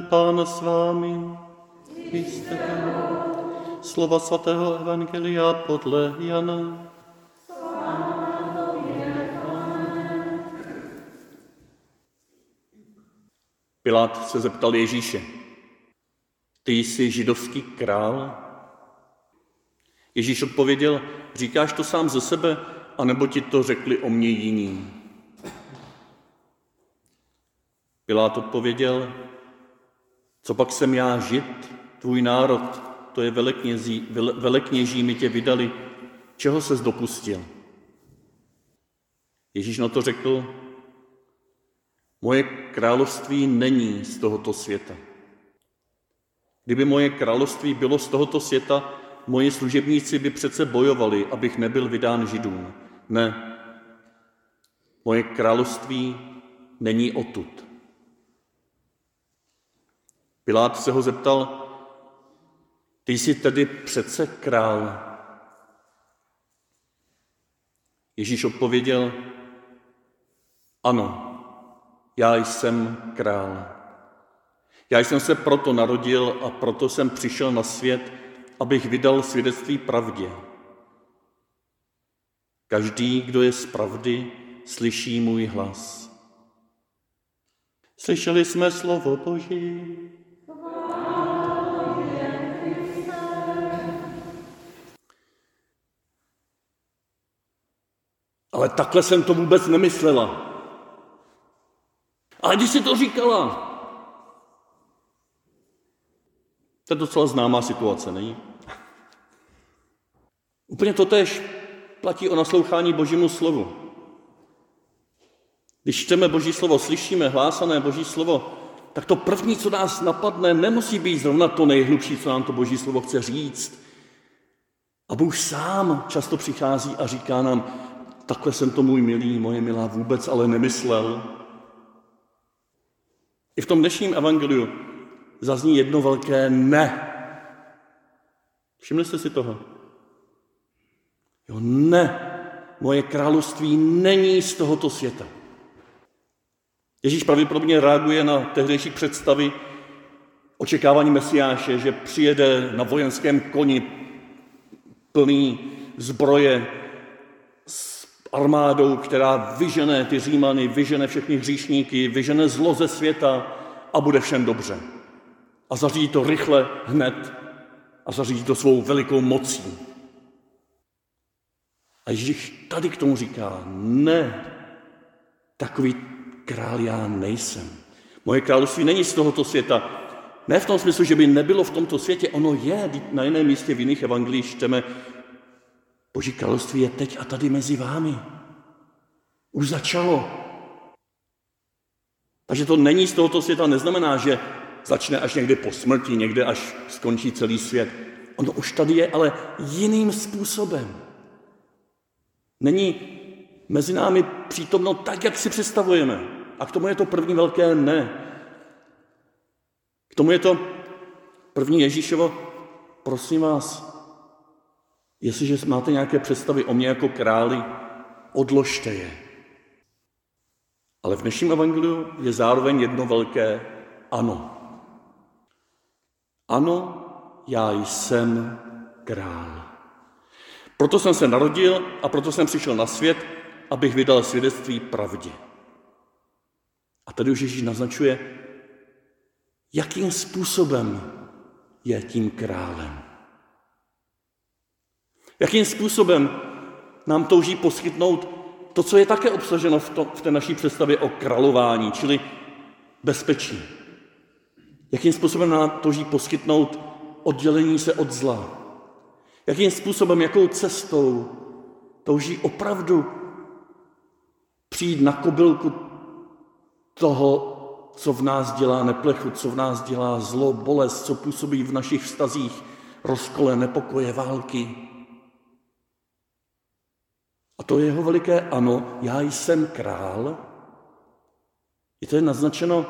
Pán s vámi. Jste Slova svatého Evangelia podle Jana. Pilát se zeptal Ježíše, ty jsi židovský král? Ježíš odpověděl, říkáš to sám ze sebe, anebo ti to řekli o mě jiní? Pilát odpověděl, co pak jsem já žid, tvůj národ, to je velekněží, velekněží mi tě vydali, čeho ses dopustil? Ježíš na to řekl, moje království není z tohoto světa. Kdyby moje království bylo z tohoto světa, moji služebníci by přece bojovali, abych nebyl vydán židům. Ne, moje království není odtud. Pilát se ho zeptal, ty jsi tedy přece král. Ježíš odpověděl, ano, já jsem král. Já jsem se proto narodil a proto jsem přišel na svět, abych vydal svědectví pravdě. Každý, kdo je z pravdy, slyší můj hlas. Slyšeli jsme slovo Boží. Ale takhle jsem to vůbec nemyslela. Ale když si to říkala, to je docela známá situace, není? Úplně to tež platí o naslouchání Božímu slovu. Když čteme Boží slovo, slyšíme hlásané Boží slovo, tak to první, co nás napadne, nemusí být zrovna to nejhlubší, co nám to Boží slovo chce říct. A Bůh sám často přichází a říká nám, takhle jsem to můj milý, moje milá vůbec ale nemyslel. I v tom dnešním evangeliu zazní jedno velké ne. Všimli jste si toho? Jo, ne. Moje království není z tohoto světa. Ježíš pravděpodobně reaguje na tehdejší představy očekávání Mesiáše, že přijede na vojenském koni plný zbroje armádou, která vyžene ty římany, vyžene všechny hříšníky, vyžene zlo ze světa a bude všem dobře. A zařídí to rychle, hned a zařídí to svou velikou mocí. A Ježíš tady k tomu říká, ne, takový král já nejsem. Moje království není z tohoto světa. Ne v tom smyslu, že by nebylo v tomto světě, ono je, na jiném místě v jiných evangelích čteme, Boží království je teď a tady mezi vámi. Už začalo. Takže to není z tohoto světa, neznamená, že začne až někdy po smrti, někde až skončí celý svět. Ono už tady je, ale jiným způsobem. Není mezi námi přítomno tak, jak si představujeme. A k tomu je to první velké ne. K tomu je to první Ježíšovo, prosím vás, Jestliže máte nějaké představy o mě jako králi, odložte je. Ale v dnešním evangeliu je zároveň jedno velké ano. Ano, já jsem král. Proto jsem se narodil a proto jsem přišel na svět, abych vydal svědectví pravdě. A tady už Ježíš naznačuje, jakým způsobem je tím králem. Jakým způsobem nám touží poskytnout to, co je také obsaženo v, to, v té naší představě o králování, čili bezpečí. Jakým způsobem nám touží poskytnout oddělení se od zla. Jakým způsobem, jakou cestou touží opravdu přijít na kobylku toho, co v nás dělá neplechu, co v nás dělá zlo, bolest, co působí v našich vztazích, rozkole, nepokoje, války. A to jeho veliké ano, já jsem král, i to je naznačeno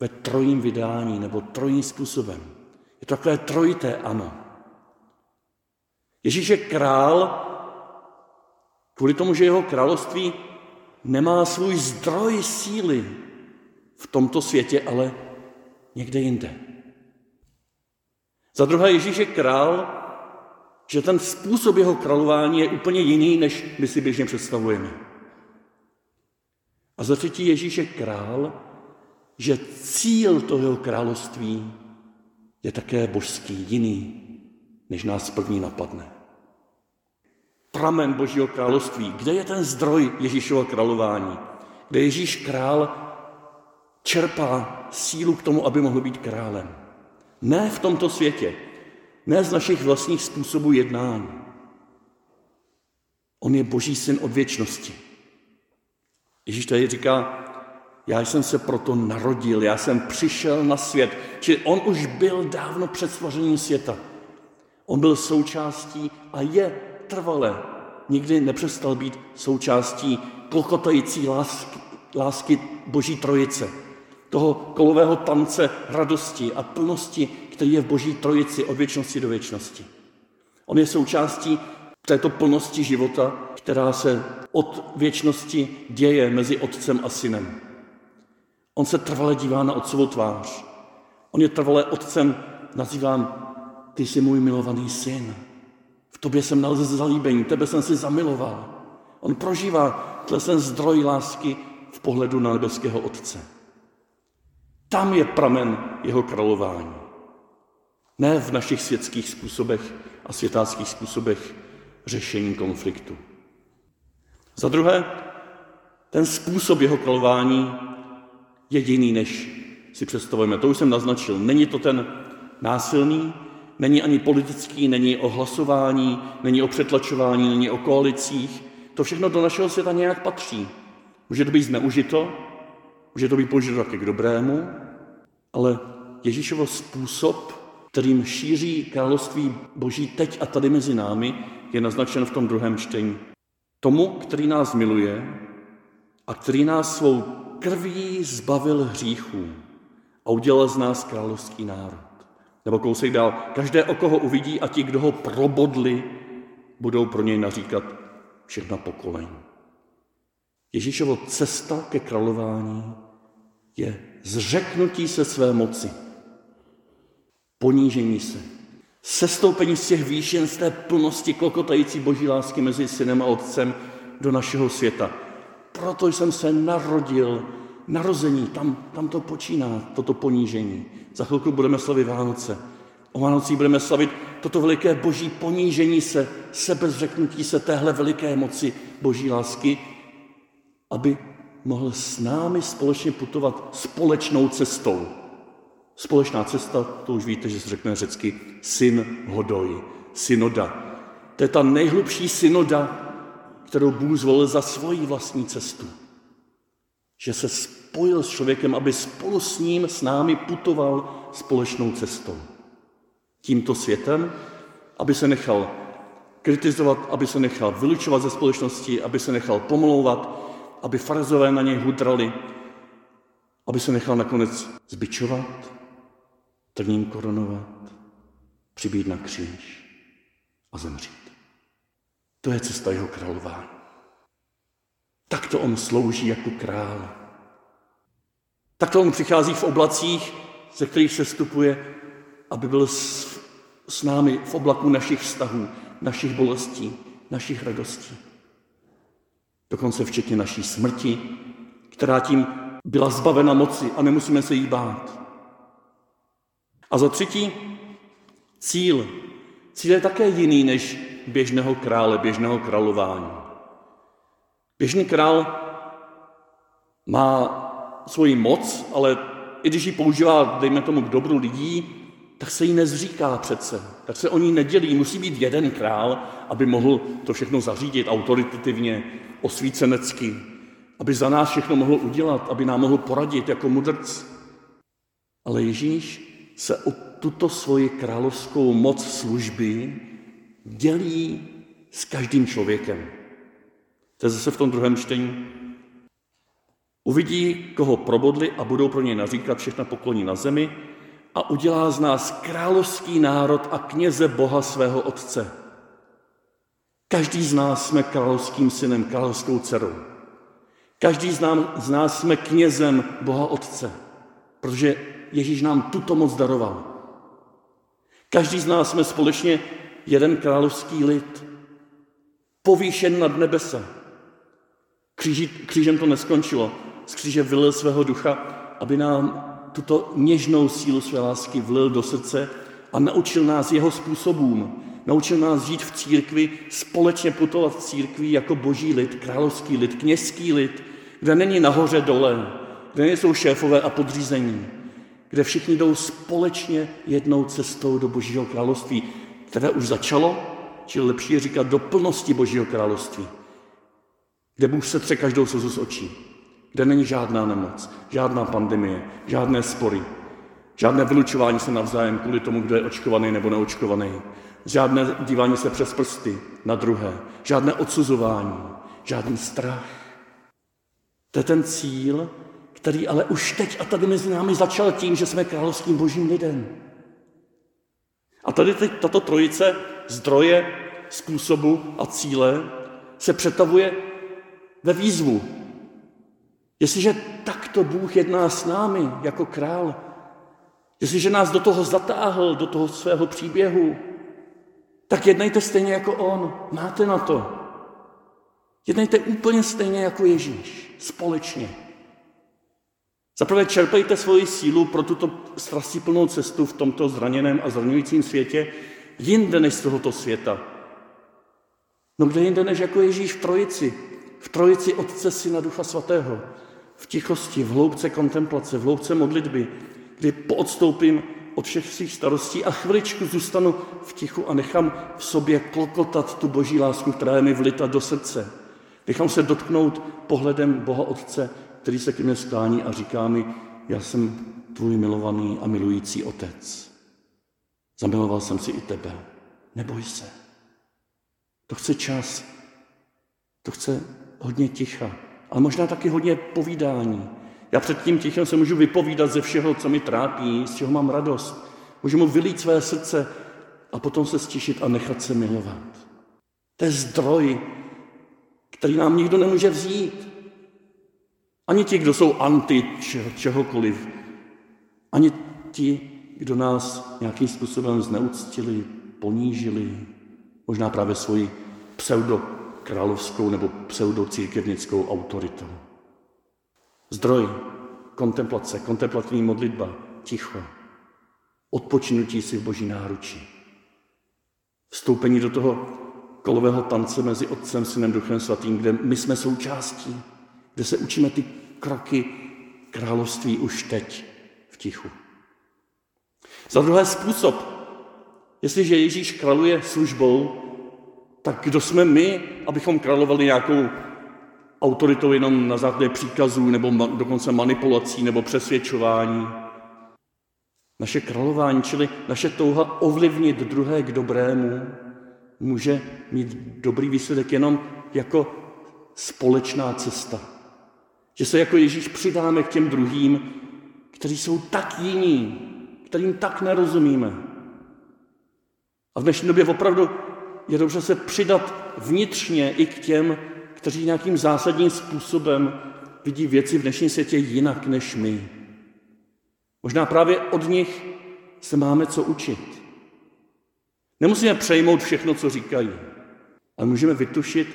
ve trojím vydání nebo trojím způsobem. Je to takové trojité ano. Ježíš je král kvůli tomu, že jeho království nemá svůj zdroj síly v tomto světě, ale někde jinde. Za druhé, Ježíš je král, že ten způsob jeho králování je úplně jiný, než my si běžně představujeme. A za třetí, Ježíš je král, že cíl toho jeho království je také božský, jiný, než nás první napadne. Pramen Božího království. Kde je ten zdroj Ježíšova králování? Kde Ježíš král čerpá sílu k tomu, aby mohl být králem. Ne v tomto světě, ne z našich vlastních způsobů jednání. On je boží syn od věčnosti. Ježíš tady říká, já jsem se proto narodil, já jsem přišel na svět. Či on už byl dávno před stvořením světa. On byl součástí a je trvale. Nikdy nepřestal být součástí klokotající lásky, lásky Boží trojice. Toho kolového tance radosti a plnosti, který je v Boží trojici od věčnosti do věčnosti. On je součástí této plnosti života, která se od věčnosti děje mezi otcem a synem. On se trvale dívá na otcovou tvář. On je trvale otcem nazýván, ty jsi můj milovaný syn. V tobě jsem nalezl zalíbení, tebe jsem si zamiloval. On prožívá ten zdroj lásky v pohledu na nebeského otce. Tam je pramen jeho králování. Ne v našich světských způsobech a světáckých způsobech řešení konfliktu. Za druhé, ten způsob jeho králování je jiný, než si představujeme. To už jsem naznačil. Není to ten násilný, není ani politický, není o hlasování, není o přetlačování, není o koalicích. To všechno do našeho světa nějak patří. Může to být zneužito, může to být použito také k dobrému, ale Ježíšovo způsob, kterým šíří království Boží teď a tady mezi námi, je naznačen v tom druhém čtení. Tomu, který nás miluje a který nás svou krví zbavil hříchů a udělal z nás královský národ. Nebo kousek dál, každé, o koho uvidí a ti, kdo ho probodli, budou pro něj naříkat všechna pokolení. Ježíšovo cesta ke králování je zřeknutí se své moci, ponížení se, sestoupení z těch výšin, z té plnosti klokotající boží lásky mezi synem a otcem do našeho světa. Proto jsem se narodil, narození, tam, tam to počíná, toto ponížení. Za chvilku budeme slavit Vánoce. O Vánocích budeme slavit toto veliké boží ponížení se, sebezřeknutí se téhle veliké moci boží lásky, aby mohl s námi společně putovat společnou cestou. Společná cesta, to už víte, že se řekne řecky syn hodoj, synoda. To je ta nejhlubší synoda, kterou Bůh zvolil za svoji vlastní cestu. Že se spojil s člověkem, aby spolu s ním, s námi putoval společnou cestou. Tímto světem, aby se nechal kritizovat, aby se nechal vylučovat ze společnosti, aby se nechal pomlouvat, aby farzové na něj hudrali, aby se nechal nakonec zbičovat, trním koronovat, přibít na kříž a zemřít. To je cesta jeho králování. Takto on slouží jako král. Takto on přichází v oblacích, ze kterých se stupuje, aby byl s, s námi v oblaku našich vztahů, našich bolestí, našich radostí dokonce včetně naší smrti, která tím byla zbavena moci a nemusíme se jí bát. A za třetí, cíl. Cíl je také jiný než běžného krále, běžného králování. Běžný král má svoji moc, ale i když ji používá, dejme tomu, k dobru lidí, tak se jí nezříká přece, tak se o ní nedělí. Musí být jeden král, aby mohl to všechno zařídit autoritativně, osvícenecky, aby za nás všechno mohl udělat, aby nám mohl poradit jako mudrc. Ale Ježíš se o tuto svoji královskou moc služby dělí s každým člověkem. To je zase v tom druhém čtení. Uvidí, koho probodli a budou pro něj naříkat všechna pokloní na zemi, a udělá z nás královský národ a kněze Boha svého Otce. Každý z nás jsme královským synem, královskou dcerou. Každý z nás, z nás jsme knězem Boha Otce, protože Ježíš nám tuto moc daroval. Každý z nás jsme společně jeden královský lid, povýšen nad nebesa. Kříži, křížem to neskončilo. Z kříže vylil svého ducha, aby nám tuto něžnou sílu své lásky vlil do srdce a naučil nás jeho způsobům. Naučil nás žít v církvi, společně putovat v církvi jako boží lid, královský lid, kněžský lid, kde není nahoře dole, kde nejsou šéfové a podřízení, kde všichni jdou společně jednou cestou do božího království, které už začalo, či lepší je říkat do plnosti božího království, kde Bůh setře každou slzu z očí, kde není žádná nemoc, žádná pandemie, žádné spory, žádné vylučování se navzájem kvůli tomu, kdo je očkovaný nebo neočkovaný, žádné dívání se přes prsty na druhé, žádné odsuzování, žádný strach. To je ten cíl, který ale už teď a tady mezi námi začal tím, že jsme královským božím lidem. A tady teď tato trojice zdroje, způsobu a cíle se přetavuje ve výzvu. Jestliže takto Bůh jedná s námi jako král, jestliže nás do toho zatáhl, do toho svého příběhu, tak jednejte stejně jako On. Máte na to. Jednejte úplně stejně jako Ježíš. Společně. Zaprvé čerpejte svoji sílu pro tuto plnou cestu v tomto zraněném a zraňujícím světě jinde než z tohoto světa. No kde jinde než jako Ježíš v Trojici, v Trojici Otce, Syna, Ducha Svatého, v tichosti, v hloubce kontemplace, v hloubce modlitby, kdy poodstoupím od všech svých starostí a chviličku zůstanu v tichu a nechám v sobě klokotat tu boží lásku, která je mi vlita do srdce. Nechám se dotknout pohledem Boha Otce, který se ke mně sklání a říká mi, já jsem tvůj milovaný a milující otec. Zamiloval jsem si i tebe. Neboj se. To chce čas. To chce hodně ticha. Ale možná taky hodně povídání. Já před tím tichem se můžu vypovídat ze všeho, co mi trápí, z čeho mám radost. Můžu mu vylít své srdce a potom se stišit a nechat se milovat. To je zdroj, který nám nikdo nemůže vzít. Ani ti, kdo jsou anti čehokoliv. Ani ti, kdo nás nějakým způsobem zneuctili, ponížili, možná právě svoji pseudokrálovskou nebo pseudocírkevnickou autoritou. Zdroj kontemplace, kontemplativní modlitba, ticho, odpočinutí si v boží náručí. Vstoupení do toho kolového tance mezi Otcem, Synem, Duchem Svatým, kde my jsme součástí, kde se učíme ty kroky království už teď v tichu. Za druhé způsob, jestliže Ježíš králuje službou, tak kdo jsme my, abychom královali nějakou autoritou jenom na základě příkazů nebo dokonce manipulací nebo přesvědčování. Naše králování, čili naše touha ovlivnit druhé k dobrému, může mít dobrý výsledek jenom jako společná cesta. Že se jako Ježíš přidáme k těm druhým, kteří jsou tak jiní, kterým tak nerozumíme. A v dnešní době opravdu je dobře se přidat vnitřně i k těm, kteří nějakým zásadním způsobem vidí věci v dnešním světě jinak než my. Možná právě od nich se máme co učit. Nemusíme přejmout všechno, co říkají, ale můžeme vytušit,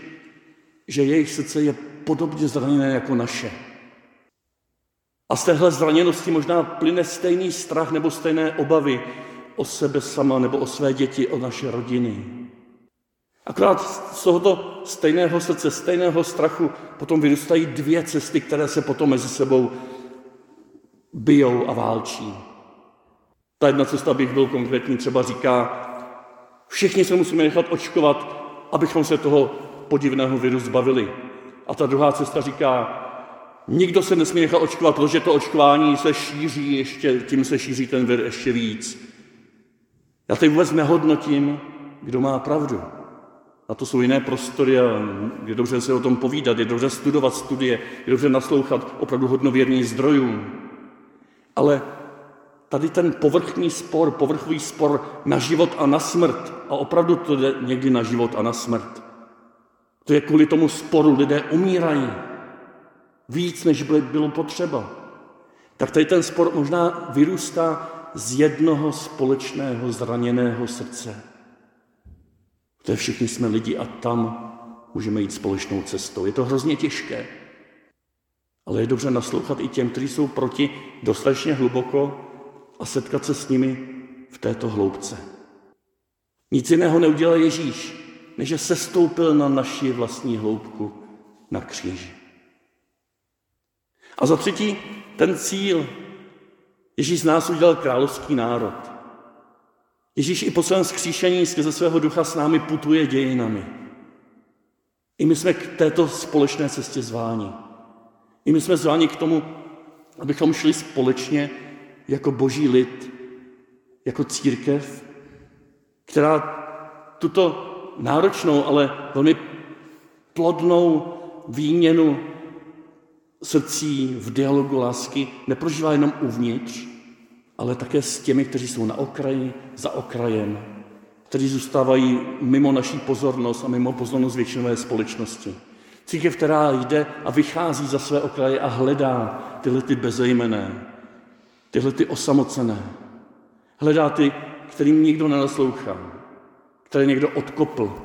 že jejich srdce je podobně zraněné jako naše. A z téhle zraněnosti možná plyne stejný strach nebo stejné obavy o sebe sama nebo o své děti, o naše rodiny. Akorát z tohoto stejného srdce, stejného strachu potom vyrůstají dvě cesty, které se potom mezi sebou bijou a válčí. Ta jedna cesta, abych byl konkrétní, třeba říká, všichni se musíme nechat očkovat, abychom se toho podivného viru zbavili. A ta druhá cesta říká, nikdo se nesmí nechat očkovat, protože to očkování se šíří, ještě, tím se šíří ten vir ještě víc. Já teď vůbec nehodnotím, kdo má pravdu. A to jsou jiné prostory a je dobře se o tom povídat, je dobře studovat studie, je dobře naslouchat opravdu hodnověrným zdrojům. Ale tady ten povrchní spor, povrchový spor na život a na smrt, a opravdu to jde někdy na život a na smrt, to je kvůli tomu sporu lidé umírají víc, než bylo potřeba. tak tady ten spor možná vyrůstá z jednoho společného zraněného srdce. To je všichni jsme lidi a tam můžeme jít společnou cestou. Je to hrozně těžké, ale je dobře naslouchat i těm, kteří jsou proti dostatečně hluboko a setkat se s nimi v této hloubce. Nic jiného neudělal Ježíš, než se stoupil na naši vlastní hloubku na kříži. A za třetí, ten cíl. Ježíš z nás udělal královský národ. Ježíš i po svém skříšení skrze svého ducha s námi putuje dějinami. I my jsme k této společné cestě zváni. I my jsme zváni k tomu, abychom šli společně jako boží lid, jako církev, která tuto náročnou, ale velmi plodnou výměnu srdcí v dialogu lásky neprožívá jenom uvnitř, ale také s těmi, kteří jsou na okraji, za okrajem, kteří zůstávají mimo naší pozornost a mimo pozornost většinové společnosti. Církev, která jde a vychází za své okraje a hledá tyhle ty bezejmené, tyhle ty osamocené. Hledá ty, kterým nikdo nenaslouchá, které někdo odkopl,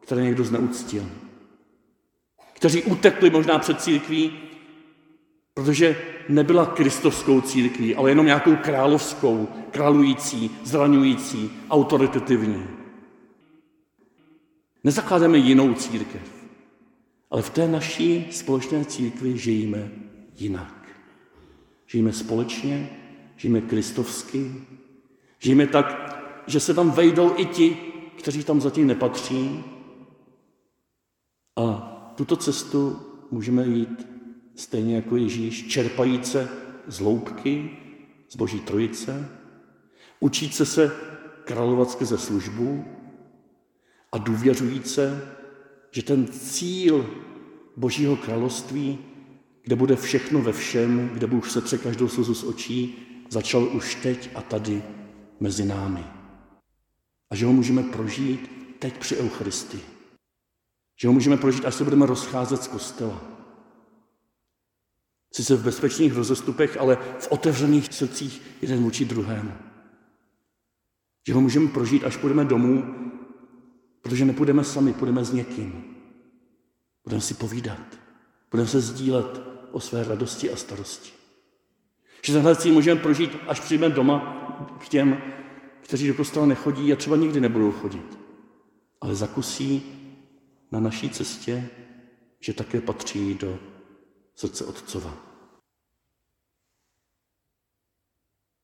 které někdo zneuctil. Kteří utekli možná před církví, protože nebyla kristovskou církví, ale jenom nějakou královskou, králující, zraňující, autoritativní. Nezakládáme jinou církev, ale v té naší společné církvi žijeme jinak. Žijeme společně, žijeme kristovsky, žijeme tak, že se tam vejdou i ti, kteří tam zatím nepatří. A tuto cestu můžeme jít stejně jako Ježíš, čerpajíce z loupky, z Boží trojice, učíce se královat skrze službu a důvěřujíce, že ten cíl Božího království, kde bude všechno ve všem, kde Bůh setře každou slzu z očí, začal už teď a tady mezi námi. A že ho můžeme prožít teď při Eucharistii. Že ho můžeme prožít, až se budeme rozcházet z kostela. Sice v bezpečných rozestupech, ale v otevřených srdcích jeden vůči druhému. Že ho můžeme prožít, až půjdeme domů, protože nepůjdeme sami, půjdeme s někým. Budeme si povídat. Budeme se sdílet o své radosti a starosti. Že tenhle můžeme prožít, až přijdeme doma k těm, kteří do kostela nechodí a třeba nikdy nebudou chodit. Ale zakusí na naší cestě, že také patří do srdce Otcova.